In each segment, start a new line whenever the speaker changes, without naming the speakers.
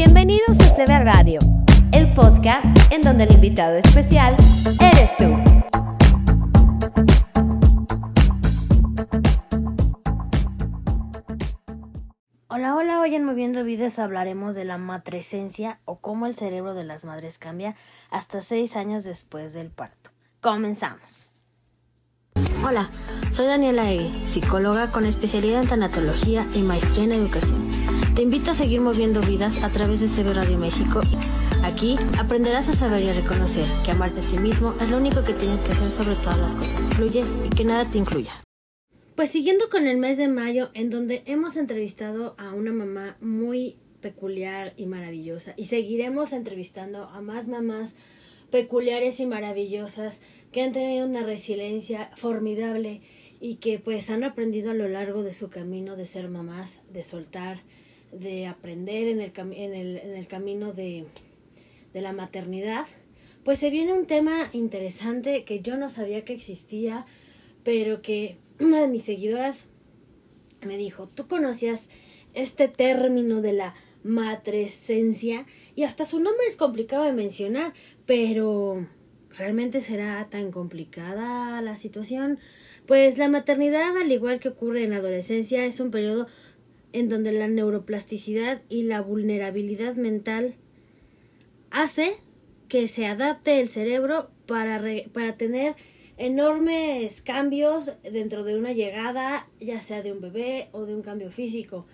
Bienvenidos a CB Radio, el podcast en donde el invitado especial eres tú.
Hola, hola, hoy en Moviendo Vidas hablaremos de la matresencia o cómo el cerebro de las madres cambia hasta seis años después del parto. Comenzamos. Hola, soy Daniela Egui, psicóloga con especialidad en tanatología y maestría en educación. Te invito a seguir moviendo vidas a través de CB Radio México. Aquí aprenderás a saber y a reconocer que amarte a ti mismo es lo único que tienes que hacer sobre todas las cosas. Fluye y que nada te incluya. Pues siguiendo con el mes de mayo, en donde hemos entrevistado a una mamá muy peculiar y maravillosa, y seguiremos entrevistando a más mamás peculiares y maravillosas que han tenido una resiliencia formidable y que pues han aprendido a lo largo de su camino de ser mamás, de soltar, de aprender en el, en el, en el camino de, de la maternidad, pues se viene un tema interesante que yo no sabía que existía, pero que una de mis seguidoras me dijo, ¿tú conocías este término de la matresencia? Y hasta su nombre es complicado de mencionar, pero ¿realmente será tan complicada la situación? Pues la maternidad, al igual que ocurre en la adolescencia, es un periodo en donde la neuroplasticidad y la vulnerabilidad mental hace que se adapte el cerebro para, para tener enormes cambios dentro de una llegada, ya sea de un bebé o de un cambio físico.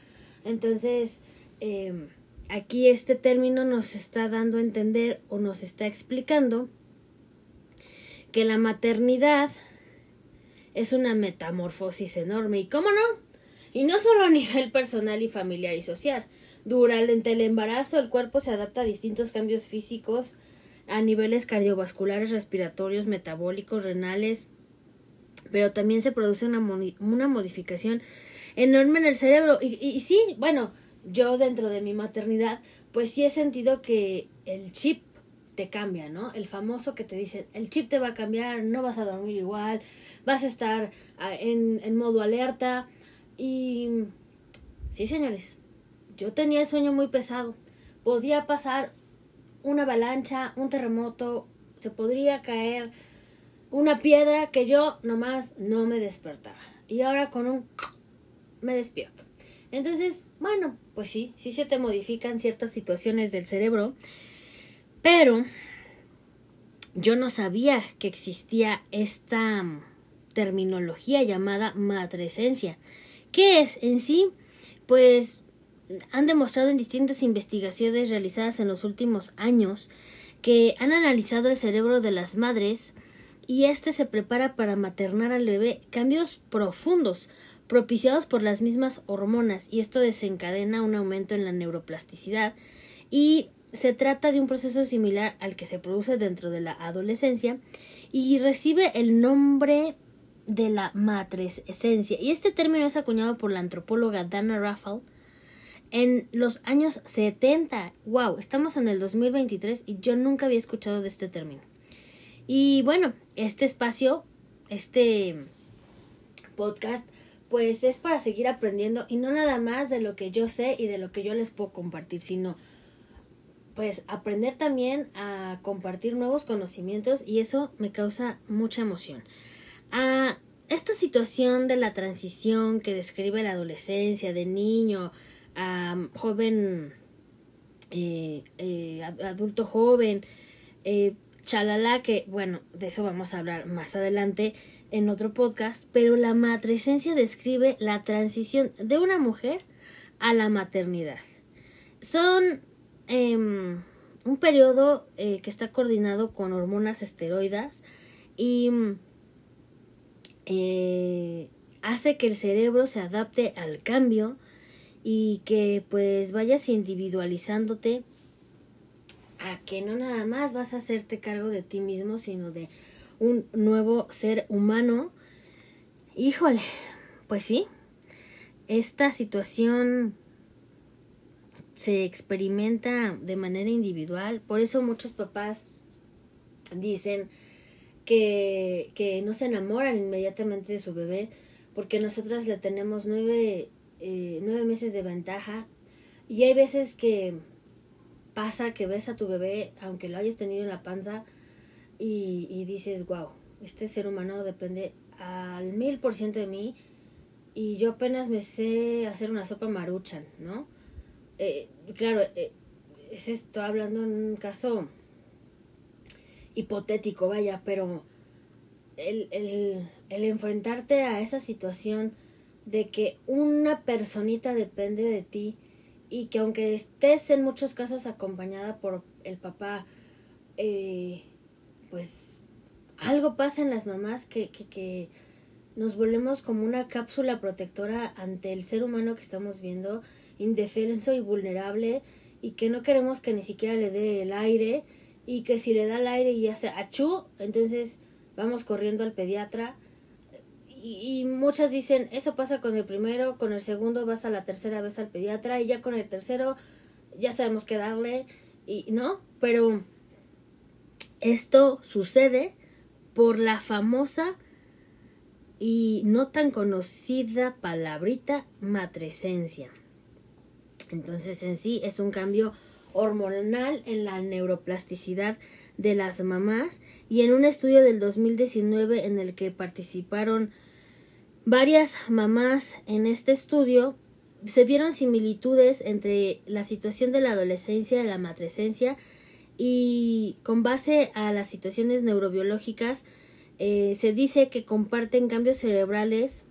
Entonces, em, aquí este término nos está dando a entender o nos está explicando que la maternidad es una metamorfosis enorme. ¿Y cómo no? Y no solo a nivel personal y familiar y social. Durante el embarazo el cuerpo se adapta a distintos cambios físicos a niveles cardiovasculares, respiratorios, metabólicos, renales, pero también se produce una, una modificación enorme en el cerebro. Y, y, sí, bueno, yo dentro de mi maternidad, pues sí he sentido que el chip te cambia, ¿no? El famoso que te dice, el chip te va a cambiar, no vas a dormir igual, vas a estar ah, en, en modo alerta. Y sí, señores, yo tenía el sueño muy pesado. Podía pasar una avalancha, un terremoto, se podría caer una piedra que yo nomás no me despertaba. Y ahora con un me despierto. Entonces, bueno, pues sí, sí se te modifican ciertas situaciones del cerebro, pero yo no sabía que existía esta terminología llamada matresencia. ¿Qué es en sí? Pues han demostrado en distintas investigaciones realizadas en los últimos años que han analizado el cerebro de las madres y éste se prepara para maternar al bebé cambios profundos propiciados por las mismas hormonas y esto desencadena un aumento en la neuroplasticidad y se trata de un proceso similar al que se produce dentro de la adolescencia y recibe el nombre de la matresencia y este término es acuñado por la antropóloga Dana Raffel en los años 70. ¡Wow! Estamos en el 2023 y yo nunca había escuchado de este término. Y bueno, este espacio, este podcast, pues es para seguir aprendiendo y no nada más de lo que yo sé y de lo que yo les puedo compartir, sino pues aprender también a compartir nuevos conocimientos y eso me causa mucha emoción. A esta situación de la transición que describe la adolescencia, de niño, joven, eh, eh, adulto joven, eh, chalala, que bueno, de eso vamos a hablar más adelante en otro podcast, pero la matresencia describe la transición de una mujer a la maternidad. Son em, un periodo que está coordinado con hormonas esteroidas y hace que el cerebro se adapte al cambio y que pues vayas individualizándote a que no nada más vas a hacerte cargo de ti mismo, sino de un nuevo ser humano. Híjole, pues sí, esta situación se experimenta de manera individual, por eso muchos papás dicen que, que no se enamoran inmediatamente de su bebé, porque nosotras le tenemos nueve eh, nueve meses de ventaja y hay veces que pasa que ves a tu bebé, aunque lo hayas tenido en la panza, y, y dices, wow, este ser humano depende al mil por ciento de mí y yo apenas me sé hacer una sopa maruchan, ¿no? Eh, claro, eh, es esto hablando en un caso hipotético, vaya, pero el, el, enfrentarte a esa situación de que una personita depende de ti y que aunque estés en muchos casos acompañada por el papá, eh, pues algo pasa en las mamás que, que, que nos volvemos como una cápsula protectora ante el ser humano que estamos viendo, indefenso y vulnerable, y que no queremos que ni siquiera le dé el aire, y que si le da el aire y hace achú, entonces vamos corriendo al pediatra. Y, muchas dicen, eso pasa con el primero, con el segundo vas a la tercera vez al pediatra, y ya con el tercero ya sabemos qué darle, y no, pero esto sucede por la famosa y no tan conocida palabrita matresencia. Entonces en sí es un cambio hormonal en la neuroplasticidad de las mamás y en un estudio del 2019 en el que participaron varias mamás en este estudio se vieron similitudes entre la situación de la adolescencia y la matresencia y con base a las situaciones neurobiológicas eh, se dice que comparten cambios cerebrales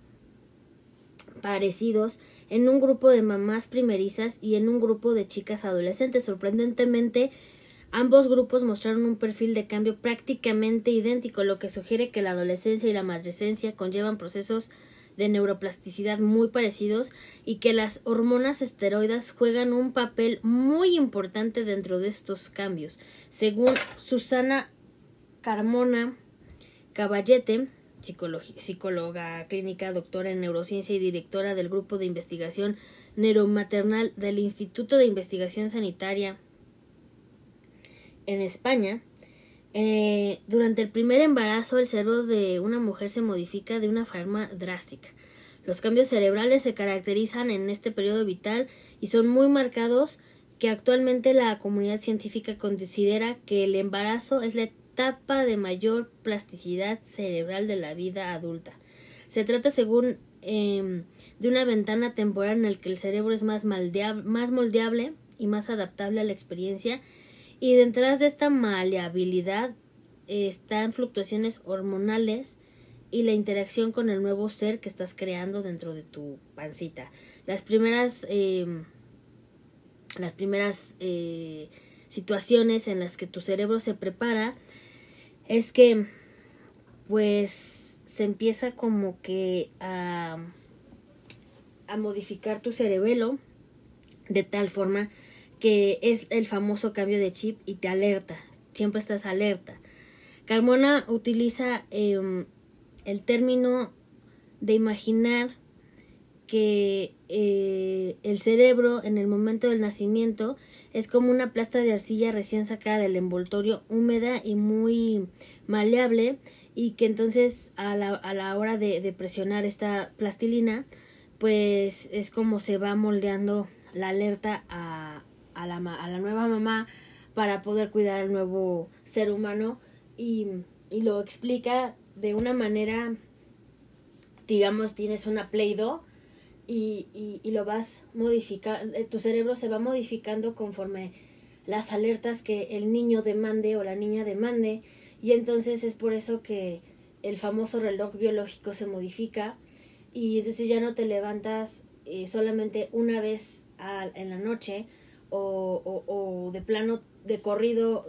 parecidos en un grupo de mamás primerizas y en un grupo de chicas adolescentes. Sorprendentemente, ambos grupos mostraron un perfil de cambio prácticamente idéntico, lo que sugiere que la adolescencia y la madrescencia conllevan procesos de neuroplasticidad muy parecidos y que las hormonas esteroides juegan un papel muy importante dentro de estos cambios. Según Susana Carmona Caballete, psicóloga clínica, doctora en neurociencia y directora del grupo de investigación neuromaternal del Instituto de Investigación Sanitaria en España, eh, durante el primer embarazo el cerebro de una mujer se modifica de una forma drástica. Los cambios cerebrales se caracterizan en este periodo vital y son muy marcados que actualmente la comunidad científica considera que el embarazo es la etapa de mayor plasticidad cerebral de la vida adulta. Se trata, según eh, de una ventana temporal en la que el cerebro es más, más moldeable y más adaptable a la experiencia y detrás de esta maleabilidad están fluctuaciones hormonales y la interacción con el nuevo ser que estás creando dentro de tu pancita. Las primeras, eh, las primeras eh, situaciones en las que tu cerebro se prepara es que pues se empieza como que a, a modificar tu cerebelo de tal forma que es el famoso cambio de chip y te alerta, siempre estás alerta. Carmona utiliza eh, el término de imaginar que eh, el cerebro en el momento del nacimiento es como una plasta de arcilla recién sacada del envoltorio húmeda y muy maleable y que entonces a la, a la hora de, presionar esta plastilina pues es como se va moldeando la alerta a, a la, a la nueva mamá para poder cuidar al nuevo ser humano y, y lo explica de una manera, digamos, tienes una Play-Doh y, y, y, lo vas modificando, eh, tu cerebro se va modificando conforme las alertas que el niño demande o la niña demande y entonces es por eso que el famoso reloj biológico se modifica y entonces ya no te levantas eh, solamente una vez en la noche o, o, de plano de corrido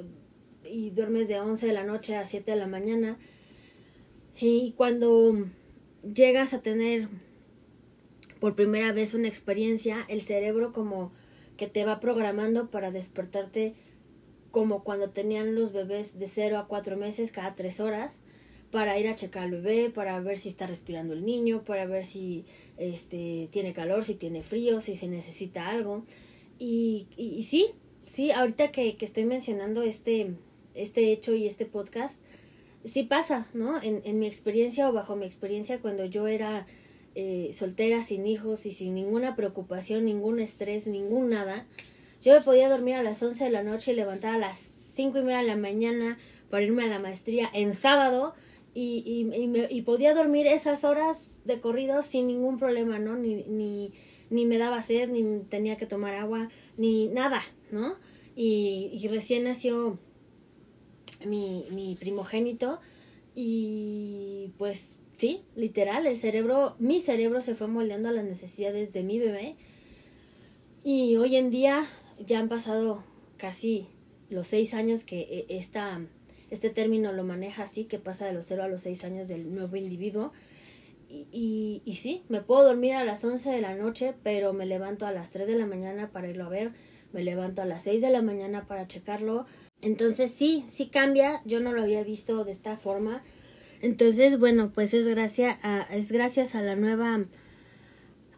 y duermes de 11 de la noche a 7 de la mañana. Y cuando llegas a tener por primera vez una experiencia, el cerebro como que te va programando para despertarte como cuando tenían los bebés de 0 a 4 meses cada 3 horas para ir a checar al bebé, para ver si está respirando el niño, para ver si este tiene calor, si tiene frío, si se necesita algo. Y, y, sí, sí, ahorita que, que, estoy mencionando este, este hecho y este podcast, sí pasa, ¿no? En, en mi experiencia o bajo mi experiencia cuando yo era eh, soltera, sin hijos y sin ninguna preocupación, ningún estrés, ningún nada, yo me podía dormir a las 11 de la noche y levantar a las cinco y media de la mañana para irme a la maestría en sábado y, y, me, y podía dormir esas horas de corrido sin ningún problema, ¿no? Ni, ni, ni me daba sed, ni tenía que tomar agua, ni nada, ¿no? Y, y recién nació mi, mi primogénito y pues sí, literal, el cerebro, mi cerebro se fue moldeando a las necesidades de mi bebé y hoy en día ya han pasado casi los seis años que eh, esta, este término lo maneja así, que pasa de los cero a los seis años del nuevo individuo. Y, y, y, sí, me puedo dormir a las once de la noche, pero me levanto a las tres de la mañana para irlo a ver, me levanto a las seis de la mañana para checarlo. Entonces sí, sí cambia, yo no lo había visto de esta forma. Entonces, bueno, pues es gracias a, es gracias a la nueva,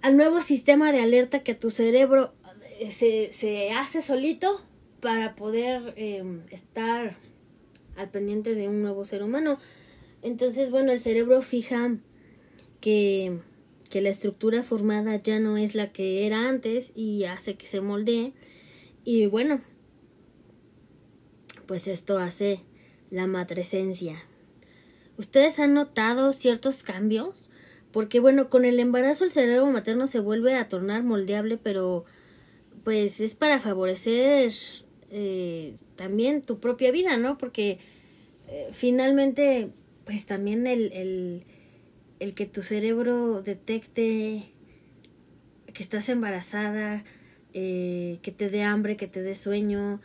al nuevo sistema de alerta que tu cerebro eh, se, se hace solito para poder em, estar al pendiente de un nuevo ser humano. Entonces, bueno, el cerebro fija que, que la estructura formada ya no es la que era antes y hace que se moldee. Y bueno, pues esto hace la matresencia. ¿Ustedes han notado ciertos cambios? Porque bueno, con el embarazo el cerebro materno se vuelve a tornar moldeable, pero pues es para favorecer eh, también tu propia vida, ¿no? Porque eh, finalmente, pues también el, el, el que tu cerebro detecte que estás embarazada, eh, que te dé hambre, que te dé sueño,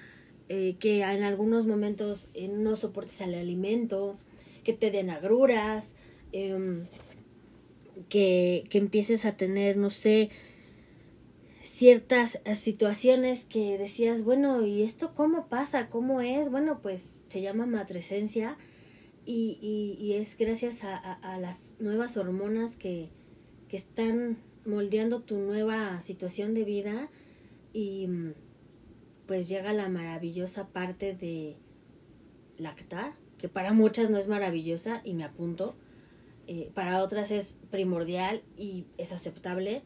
que en algunos momentos no soportes el alimento, que te den agruras, em, que, que empieces a tener, no sé, ciertas situaciones que decías, bueno, ¿y esto cómo pasa? ¿Cómo es? Bueno, pues se llama matresencia y, y, es gracias a, a, a, las nuevas hormonas que, que están moldeando tu nueva situación de vida y pues llega la maravillosa parte de lactar, que para muchas no es maravillosa y me apunto, eh, para otras es primordial y es aceptable,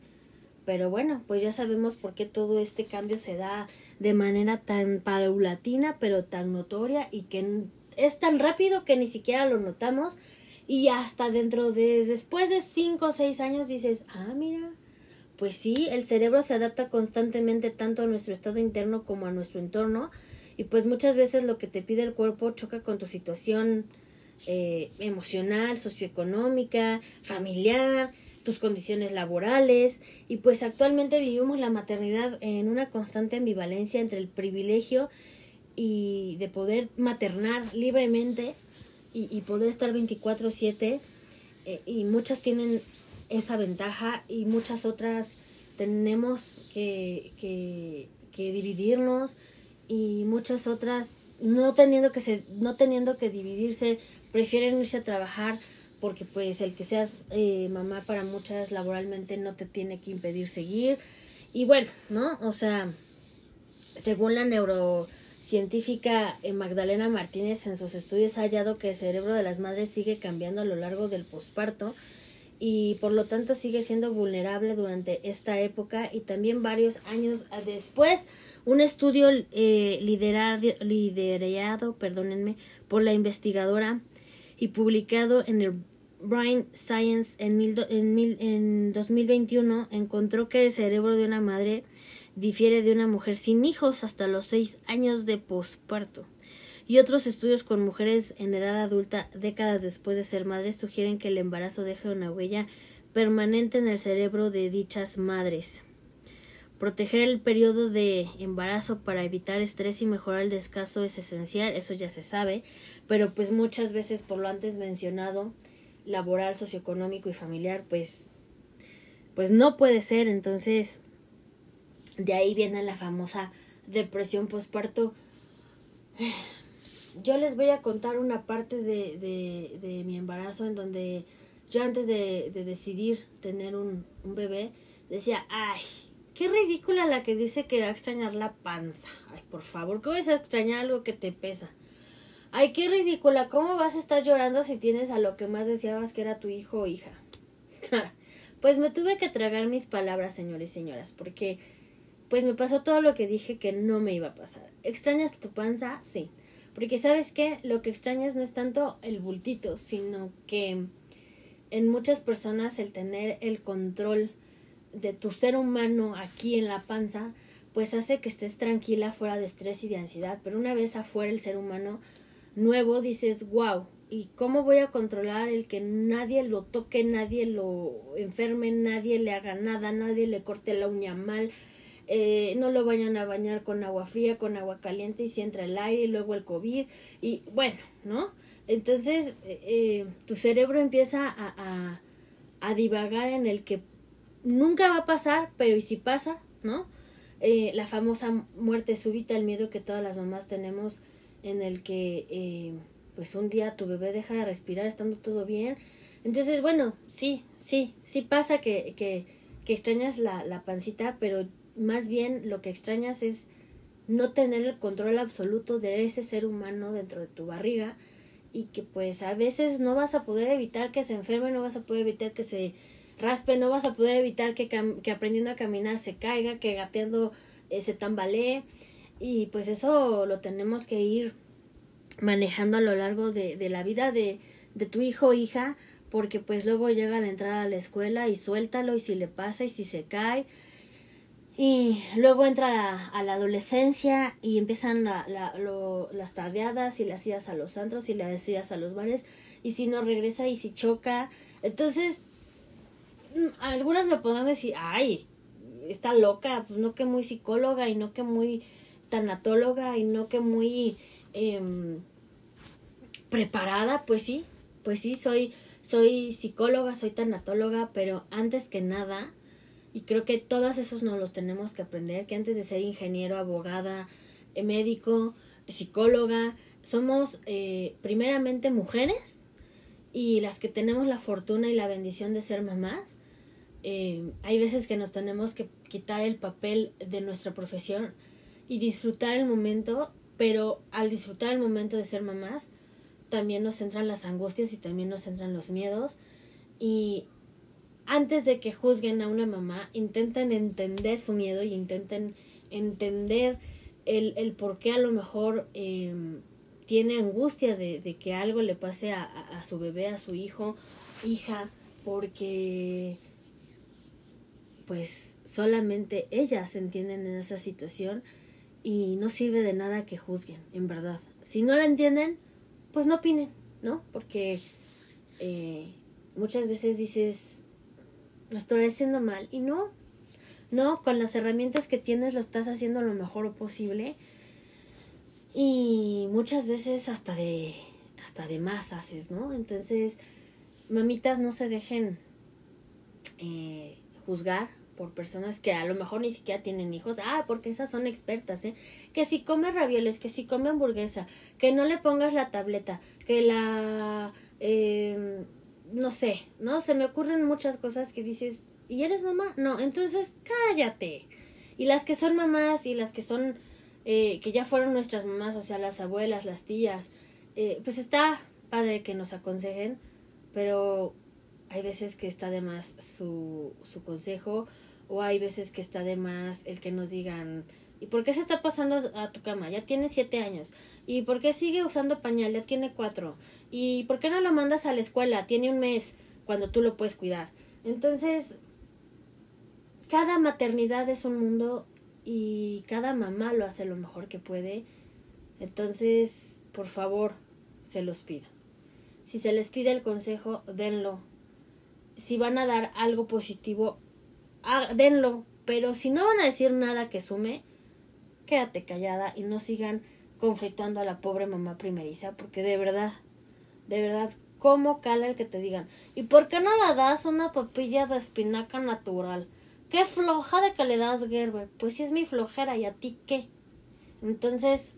pero bueno, pues ya sabemos por qué todo este cambio se da de manera tan paulatina, pero tan notoria y que es tan rápido que ni siquiera lo notamos y hasta dentro de después de cinco o seis años dices, ah, mira, pues sí, el cerebro se adapta constantemente tanto a nuestro estado interno como a nuestro entorno y pues muchas veces lo que te pide el cuerpo choca con tu situación eh, emocional, socioeconómica, familiar, tus condiciones laborales y pues actualmente vivimos la maternidad en una constante ambivalencia entre el privilegio y de poder maternar libremente y, poder estar 24/7 eh, y muchas tienen esa ventaja y muchas otras tenemos que, que, que dividirnos y muchas otras no teniendo que ser, no teniendo que dividirse prefieren irse a trabajar porque pues el que seas eh, mamá para muchas laboralmente no te tiene que impedir seguir. Y bueno no o sea según la neurocientífica eh, Magdalena Martínez en sus estudios ha hallado que el cerebro de las madres sigue cambiando a lo largo del posparto y por lo tanto sigue siendo vulnerable durante esta época y también varios años después un estudio eh, liderado, por la investigadora y publicado en el Brain Science en, mil, en, mil, en 2021 encontró que el cerebro de una madre difiere de una mujer sin hijos hasta los seis años de posparto. Y otros estudios con mujeres en edad adulta décadas después de ser madres sugieren que el embarazo deja una huella permanente en el cerebro de dichas madres. Proteger el periodo de embarazo para evitar estrés y mejorar el descanso es esencial, eso ya se sabe, pero pues muchas veces por lo antes mencionado, laboral, socioeconómico y familiar, pues pues no puede ser, entonces de ahí viene la famosa depresión postparto. Yo les voy a contar una parte de, de, mi embarazo en donde yo antes de, de decidir tener un, un bebé decía, ay, qué ridícula la que dice que va a extrañar la panza. Ay, por favor, ¿cómo vas a extrañar algo que te pesa? Ay, qué ridícula, ¿cómo vas a estar llorando si tienes a lo que más deseabas que era tu hijo o hija? pues me tuve que tragar mis palabras, señores y señoras, porque pues me pasó todo lo que dije que no me iba a pasar. ¿Extrañas tu panza? Sí. Porque sabes qué, lo que extrañas no es tanto el bultito, sino que en muchas personas el tener el control de tu ser humano aquí en la panza, pues hace que estés tranquila fuera de estrés y de ansiedad. Pero una vez afuera el ser humano nuevo, dices, wow, ¿y cómo voy a controlar el que nadie lo toque, nadie lo enferme, nadie le haga nada, nadie le corte la uña mal? Eh, no lo vayan a bañar con agua fría, con agua caliente y si entra el aire y luego el COVID y bueno, ¿no? Entonces eh, eh, tu cerebro empieza a, a, a, divagar en el que nunca va a pasar, pero y si pasa, ¿no? la famosa muerte súbita, el miedo que todas las mamás tenemos en el que pues un día tu bebé deja de respirar estando todo bien. Entonces, bueno, sí, sí, sí pasa que, que, que extrañas la, la pancita, pero más bien lo que extrañas es no tener el control absoluto de ese ser humano dentro de tu barriga y que pues a veces no vas a poder evitar que se enferme, no vas a poder evitar que se raspe, no vas a poder evitar que, que aprendiendo a caminar se caiga, que gateando eh, se tambalee y pues eso lo tenemos que ir manejando a lo largo de, de la vida de, de tu hijo o hija porque pues luego llega la entrada a la escuela y suéltalo y si le pasa y si se cae y luego entra a la adolescencia y empiezan la, la, lo, las tardeadas y las idas a los antros y las idas a los bares. Y si no regresa y si choca. Entonces, algunas me podrán decir, ay, está loca, pues no que muy psicóloga y no que muy tanatóloga y no que muy em, preparada. Pues sí, pues sí, soy, soy psicóloga, soy tanatóloga, pero antes que nada y creo que todos esos nos los tenemos que aprender, que antes de ser ingeniero, abogada, eh, médico, psicóloga, somos eh, primeramente mujeres y las que tenemos la fortuna y la bendición de ser mamás. Eh, hay veces que nos tenemos que quitar el papel de nuestra profesión y disfrutar el momento, pero al disfrutar el momento de ser mamás, también nos entran las angustias y también nos entran los miedos. Y antes de que juzguen a una mamá, intenten entender su miedo y intenten entender el, el por qué a lo mejor em, tiene angustia de, de, que algo le pase a, a, su bebé, a su hijo, hija, porque pues solamente ellas entienden en esa situación y no sirve de nada que juzguen, en verdad. Si no la entienden, pues no opinen, ¿no? Porque eh, muchas veces dices, lo estoy haciendo mal. Y no, no, con las herramientas que tienes lo estás haciendo lo mejor posible. Y muchas veces hasta de, hasta de más haces, ¿no? Entonces, mamitas no se dejen eh, juzgar por personas que a lo mejor ni siquiera tienen hijos. Ah, porque esas son expertas, ¿eh? Que si come ravioles, que si come hamburguesa, que no le pongas la tableta, que la... Eh, no sé, ¿no? Se me ocurren muchas cosas que dices, ¿y eres mamá? No, entonces cállate. Y las que son mamás y las que son, eh, que ya fueron nuestras mamás, o sea, las abuelas, las tías, eh, pues está padre que nos aconsejen, pero hay veces que está de más su, su consejo o hay veces que está de más el que nos digan, ¿y por qué se está pasando a tu cama? Ya tiene siete años. ¿Y por qué sigue usando pañal? Ya tiene cuatro. ¿Y por qué no lo mandas a la escuela? Tiene un mes cuando tú lo puedes cuidar. Entonces, cada maternidad es un mundo y cada mamá lo hace lo mejor que puede. Entonces, por favor, se los pido. Si se les pide el consejo, denlo. Si van a dar algo positivo, denlo. Pero si no van a decir nada que sume, quédate callada y no sigan conflictando a la pobre mamá primeriza, porque de verdad de verdad, ¿cómo cala el que te digan? ¿Y por qué no la das una papilla de espinaca natural? Qué floja de que le das Gerber. Pues si es mi flojera, ¿y a ti qué? Entonces,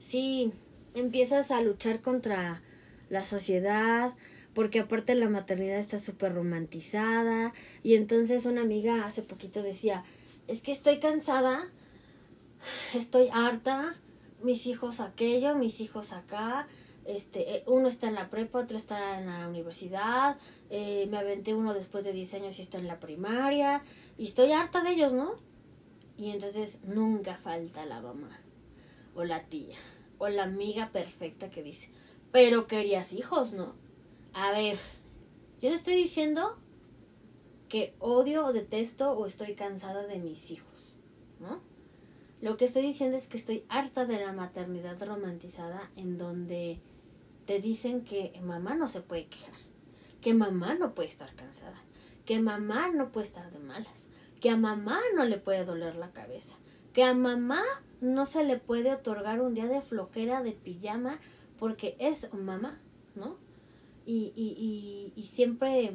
sí, empiezas a luchar contra la sociedad, porque aparte la maternidad está súper romantizada. Y entonces una amiga hace poquito decía, es que estoy cansada, estoy harta, mis hijos aquello, mis hijos acá, este, eh, uno está en la prepa, otro está en la universidad, eh, me aventé uno después de 10 años y está en la primaria, y estoy harta de ellos, ¿no? Y entonces nunca falta la mamá o la tía o la amiga perfecta que dice, pero querías hijos, ¿no? A ver, yo no estoy diciendo que odio o detesto o estoy cansada de mis hijos, ¿no? Lo que estoy diciendo es que estoy harta de la maternidad romantizada en donde te dicen que mamá no se puede quejar, que mamá no puede estar cansada, que mamá no puede estar de malas, que a mamá no le puede doler la cabeza, que a mamá no se le puede otorgar un día de floquera de pijama porque es mamá, ¿no? Y, y, y, y siempre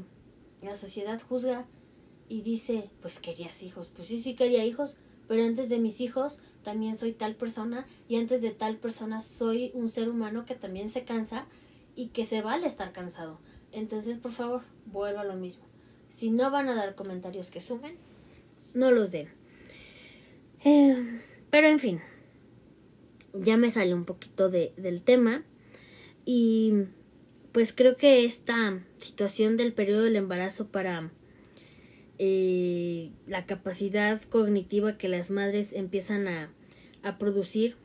la sociedad juzga y dice, pues querías hijos, pues sí, sí quería hijos, pero antes de mis hijos también soy tal persona y antes de tal persona soy un ser humano que también se cansa y que se vale estar cansado. Entonces, por favor, vuelvo a lo mismo. Si no van a dar comentarios que sumen, no los den. Eh, pero en fin, ya me sale un poquito de, del tema y pues creo que esta situación del periodo del embarazo para eh, la capacidad cognitiva que las madres empiezan a, a producir,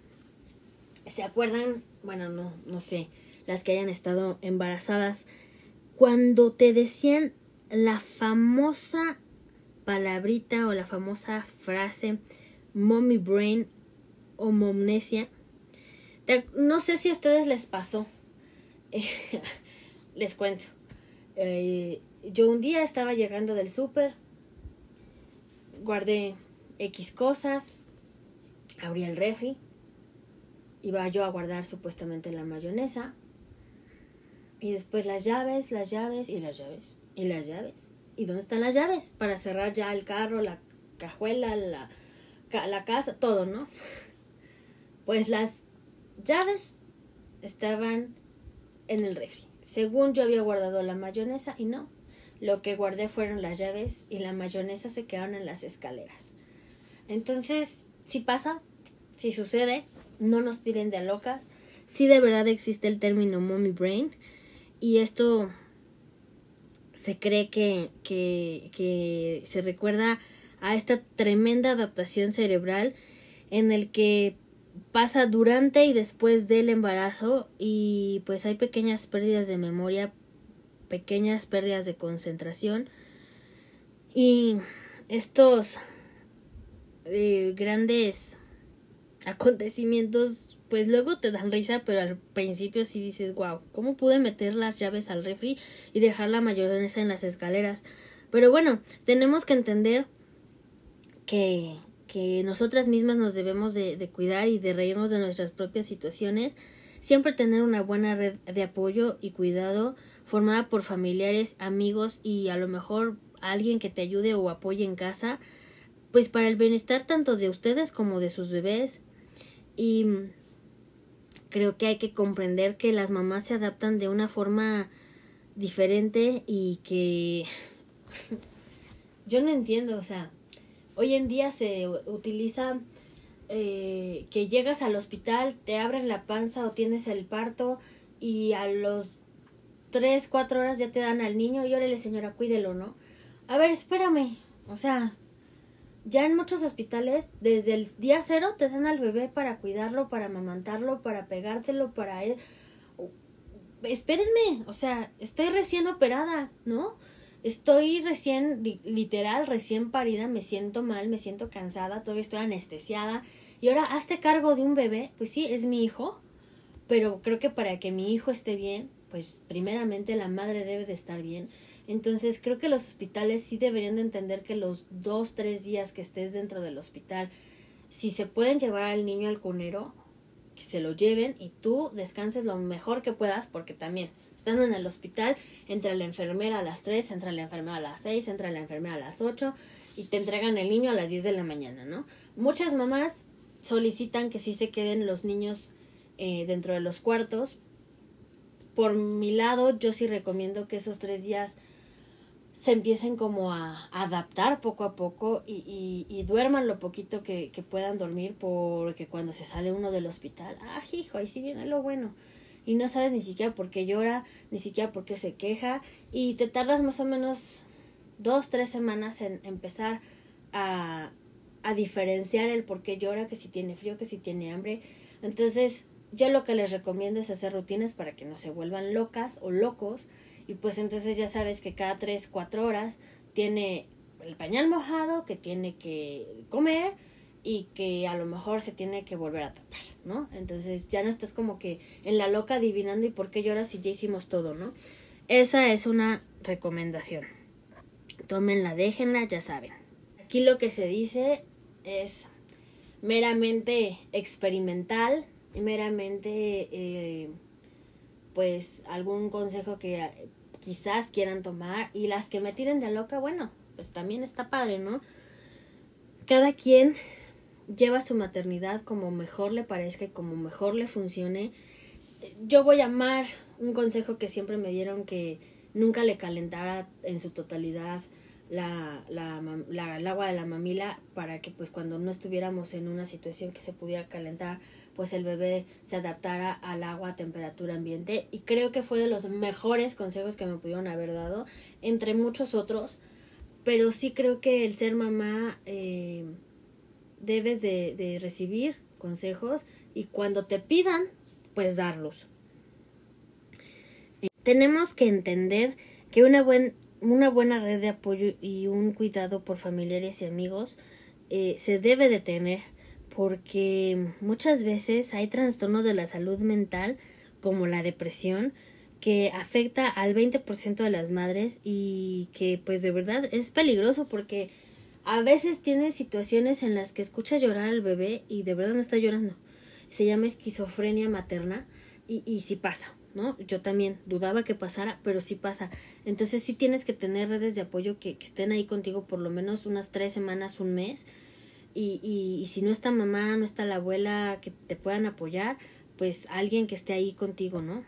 ¿se acuerdan? Bueno, no, no sé, las que hayan estado embarazadas, cuando te decían la famosa palabrita o la famosa frase mommy brain o momnesia. No sé si a ustedes les pasó. les cuento. Eh, yo un día estaba llegando del súper, guardé X cosas, abrí el refri, iba yo a guardar supuestamente la mayonesa, y después las llaves, las llaves y las llaves, y las llaves. ¿Y dónde están las llaves? Para cerrar ya el carro, la cajuela, la, la casa, todo, ¿no? Pues las llaves estaban en el refri. Según yo había guardado la mayonesa y no. Lo que guardé fueron las llaves y la mayonesa se quedaron en las escaleras. Entonces, si pasa, si sucede, no nos tiren de locas. Si de verdad existe el término mommy brain y esto se cree que, que, que se recuerda a esta tremenda adaptación cerebral en el que pasa durante y después del embarazo y pues hay pequeñas pérdidas de memoria, pequeñas pérdidas de concentración. Y estos eh, grandes acontecimientos pues luego te dan risa pero al principio sí dices wow cómo pude meter las llaves al refri y dejar la mayonesa en las escaleras pero bueno tenemos que entender que, que nosotras mismas nos debemos de, cuidar y de reírnos de nuestras propias situaciones, siempre tener una buena red de apoyo y cuidado formada por familiares, amigos y a lo mejor alguien que te ayude o apoye en casa, pues para el bienestar tanto de ustedes como de sus bebés. Y creo que hay que comprender que las mamás se adaptan de una forma diferente y que yo no entiendo, o sea, Hoy en día se utiliza eh, que llegas al hospital, te abren la panza o tienes el parto y a los tres, cuatro horas ya te dan al niño y órale señora, cuídelo, ¿no? A ver, espérame. O sea, ya en muchos hospitales, desde el día cero te dan al bebé para cuidarlo, para amamantarlo, para pegártelo, para él. Espérenme, o sea, estoy recién operada, ¿no? Estoy recién, literal, recién parida, me siento mal, me siento cansada, todavía estoy anestesiada. Y ahora, hazte cargo de un bebé, pues sí, es mi hijo, pero creo que para que mi hijo esté bien, pues primeramente la madre debe de estar bien. Entonces creo que los hospitales sí deberían de entender que los dos, tres días que estés dentro del hospital, si se pueden llevar al niño al cunero, que se lo lleven y tú descanses lo mejor que puedas, porque también estando en el hospital, entra la enfermera a las 3, entra la enfermera a las 6, entra la enfermera a las 8 y te entregan el niño a las 10 de la mañana, ¿no? Muchas mamás solicitan que sí se queden los niños eh, dentro de los cuartos. Por mi lado, yo sí recomiendo que esos tres días se empiecen como a adaptar poco a poco y, y, y duerman lo poquito que, que, puedan dormir porque cuando se sale uno del hospital, ah, hijo, ahí sí viene lo bueno y no sabes ni siquiera por qué llora, ni siquiera por qué se queja y te tardas más o menos dos, tres semanas en empezar a, a diferenciar el por qué llora, que si tiene frío, que si tiene hambre. Entonces, yo lo que les recomiendo es hacer rutinas para que no se vuelvan locas o locos. Y pues entonces ya sabes que cada 3, 4 horas tiene el pañal mojado, que tiene que comer y que a lo mejor se tiene que volver a tapar, ¿no? Entonces ya no estás como que en la loca adivinando y por qué lloras si ya hicimos todo, ¿no? Esa es una recomendación. Tómenla, déjenla, ya saben. Aquí lo que se dice es meramente experimental, meramente eh, pues algún consejo que quizás quieran tomar y las que me tiren de loca, bueno, pues también está padre, ¿no? Cada quien lleva su maternidad como mejor le parezca y como mejor le funcione. Yo voy a amar un consejo que siempre me dieron que nunca le calentara en su totalidad la, la, la, el agua de la mamila para que pues cuando no estuviéramos en una situación que se pudiera calentar pues el bebé se adaptara al agua a temperatura ambiente y creo que fue de los mejores consejos que me pudieron haber dado entre muchos otros pero sí creo que el ser mamá eh, debes de, recibir consejos y cuando te pidan pues darlos. Tenemos que entender que una, buen, una buena red de apoyo y un cuidado por familiares y amigos eh, se debe de tener porque muchas veces hay trastornos de la salud mental como la depresión que afecta al 20% de las madres y que pues de verdad es peligroso porque a veces tienes situaciones en las que escuchas llorar al bebé y de verdad no está llorando. Se llama esquizofrenia materna y, y sí pasa. ¿no? Yo también dudaba que pasara, pero sí pasa. Entonces sí tienes que tener redes de apoyo que, que estén ahí contigo por lo menos unas tres semanas, un mes. Y, y, y, si no está mamá, no está la abuela que te puedan apoyar, pues alguien que esté ahí contigo, ¿no?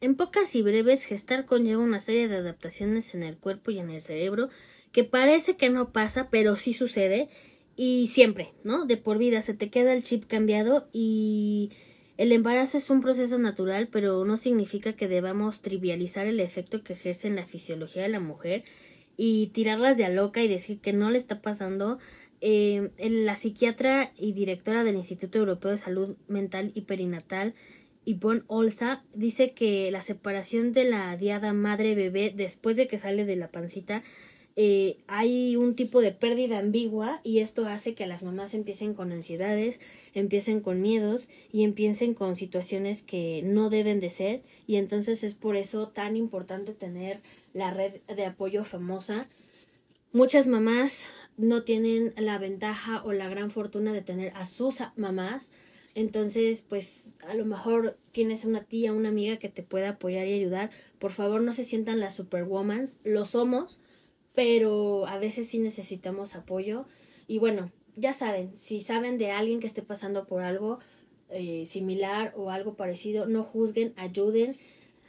En pocas y breves, gestar conlleva una serie de adaptaciones en el cuerpo y en el cerebro que parece que no pasa, pero sí sucede y siempre, ¿no? De por vida se te queda el chip cambiado y el embarazo es un proceso natural, pero no significa que debamos trivializar el efecto que ejerce en la fisiología de la mujer y tirarlas de a loca y decir que no le está pasando. Eh, la psiquiatra y directora del Instituto Europeo de Salud Mental y Perinatal, Yvonne Olsa, dice que la separación de la diada madre-bebé después de que sale de la pancita eh, hay un tipo de pérdida ambigua y esto hace que las mamás empiecen con ansiedades, empiecen con miedos y empiecen con situaciones que no deben de ser y entonces es por eso tan importante tener la red de apoyo famosa. Muchas mamás no tienen la ventaja o la gran fortuna de tener a sus mamás, entonces pues a lo mejor tienes una tía, una amiga que te pueda apoyar y ayudar. Por favor no se sientan las superwomans, lo somos, pero a veces sí necesitamos apoyo. Y bueno, ya saben, si saben de alguien que esté pasando por algo eh, similar o algo parecido, no juzguen, ayuden.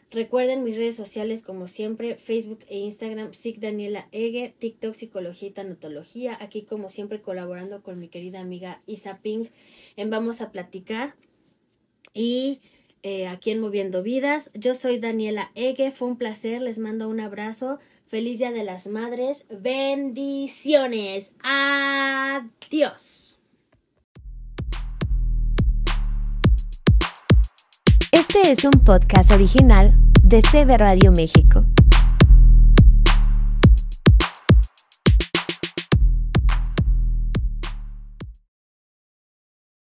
Recuerden mis redes sociales como siempre, Facebook e Instagram, Psic Daniela Ege, TikTok Psicología y Tanatología, aquí como siempre colaborando con mi querida amiga Isa Pink en Vamos a Platicar y eh, aquí en Moviendo Vidas. Yo soy Daniela Ege, fue un placer, les mando un abrazo. Feliz Día de las Madres. Bendiciones. Adiós.
Este es un podcast original de CB Radio México.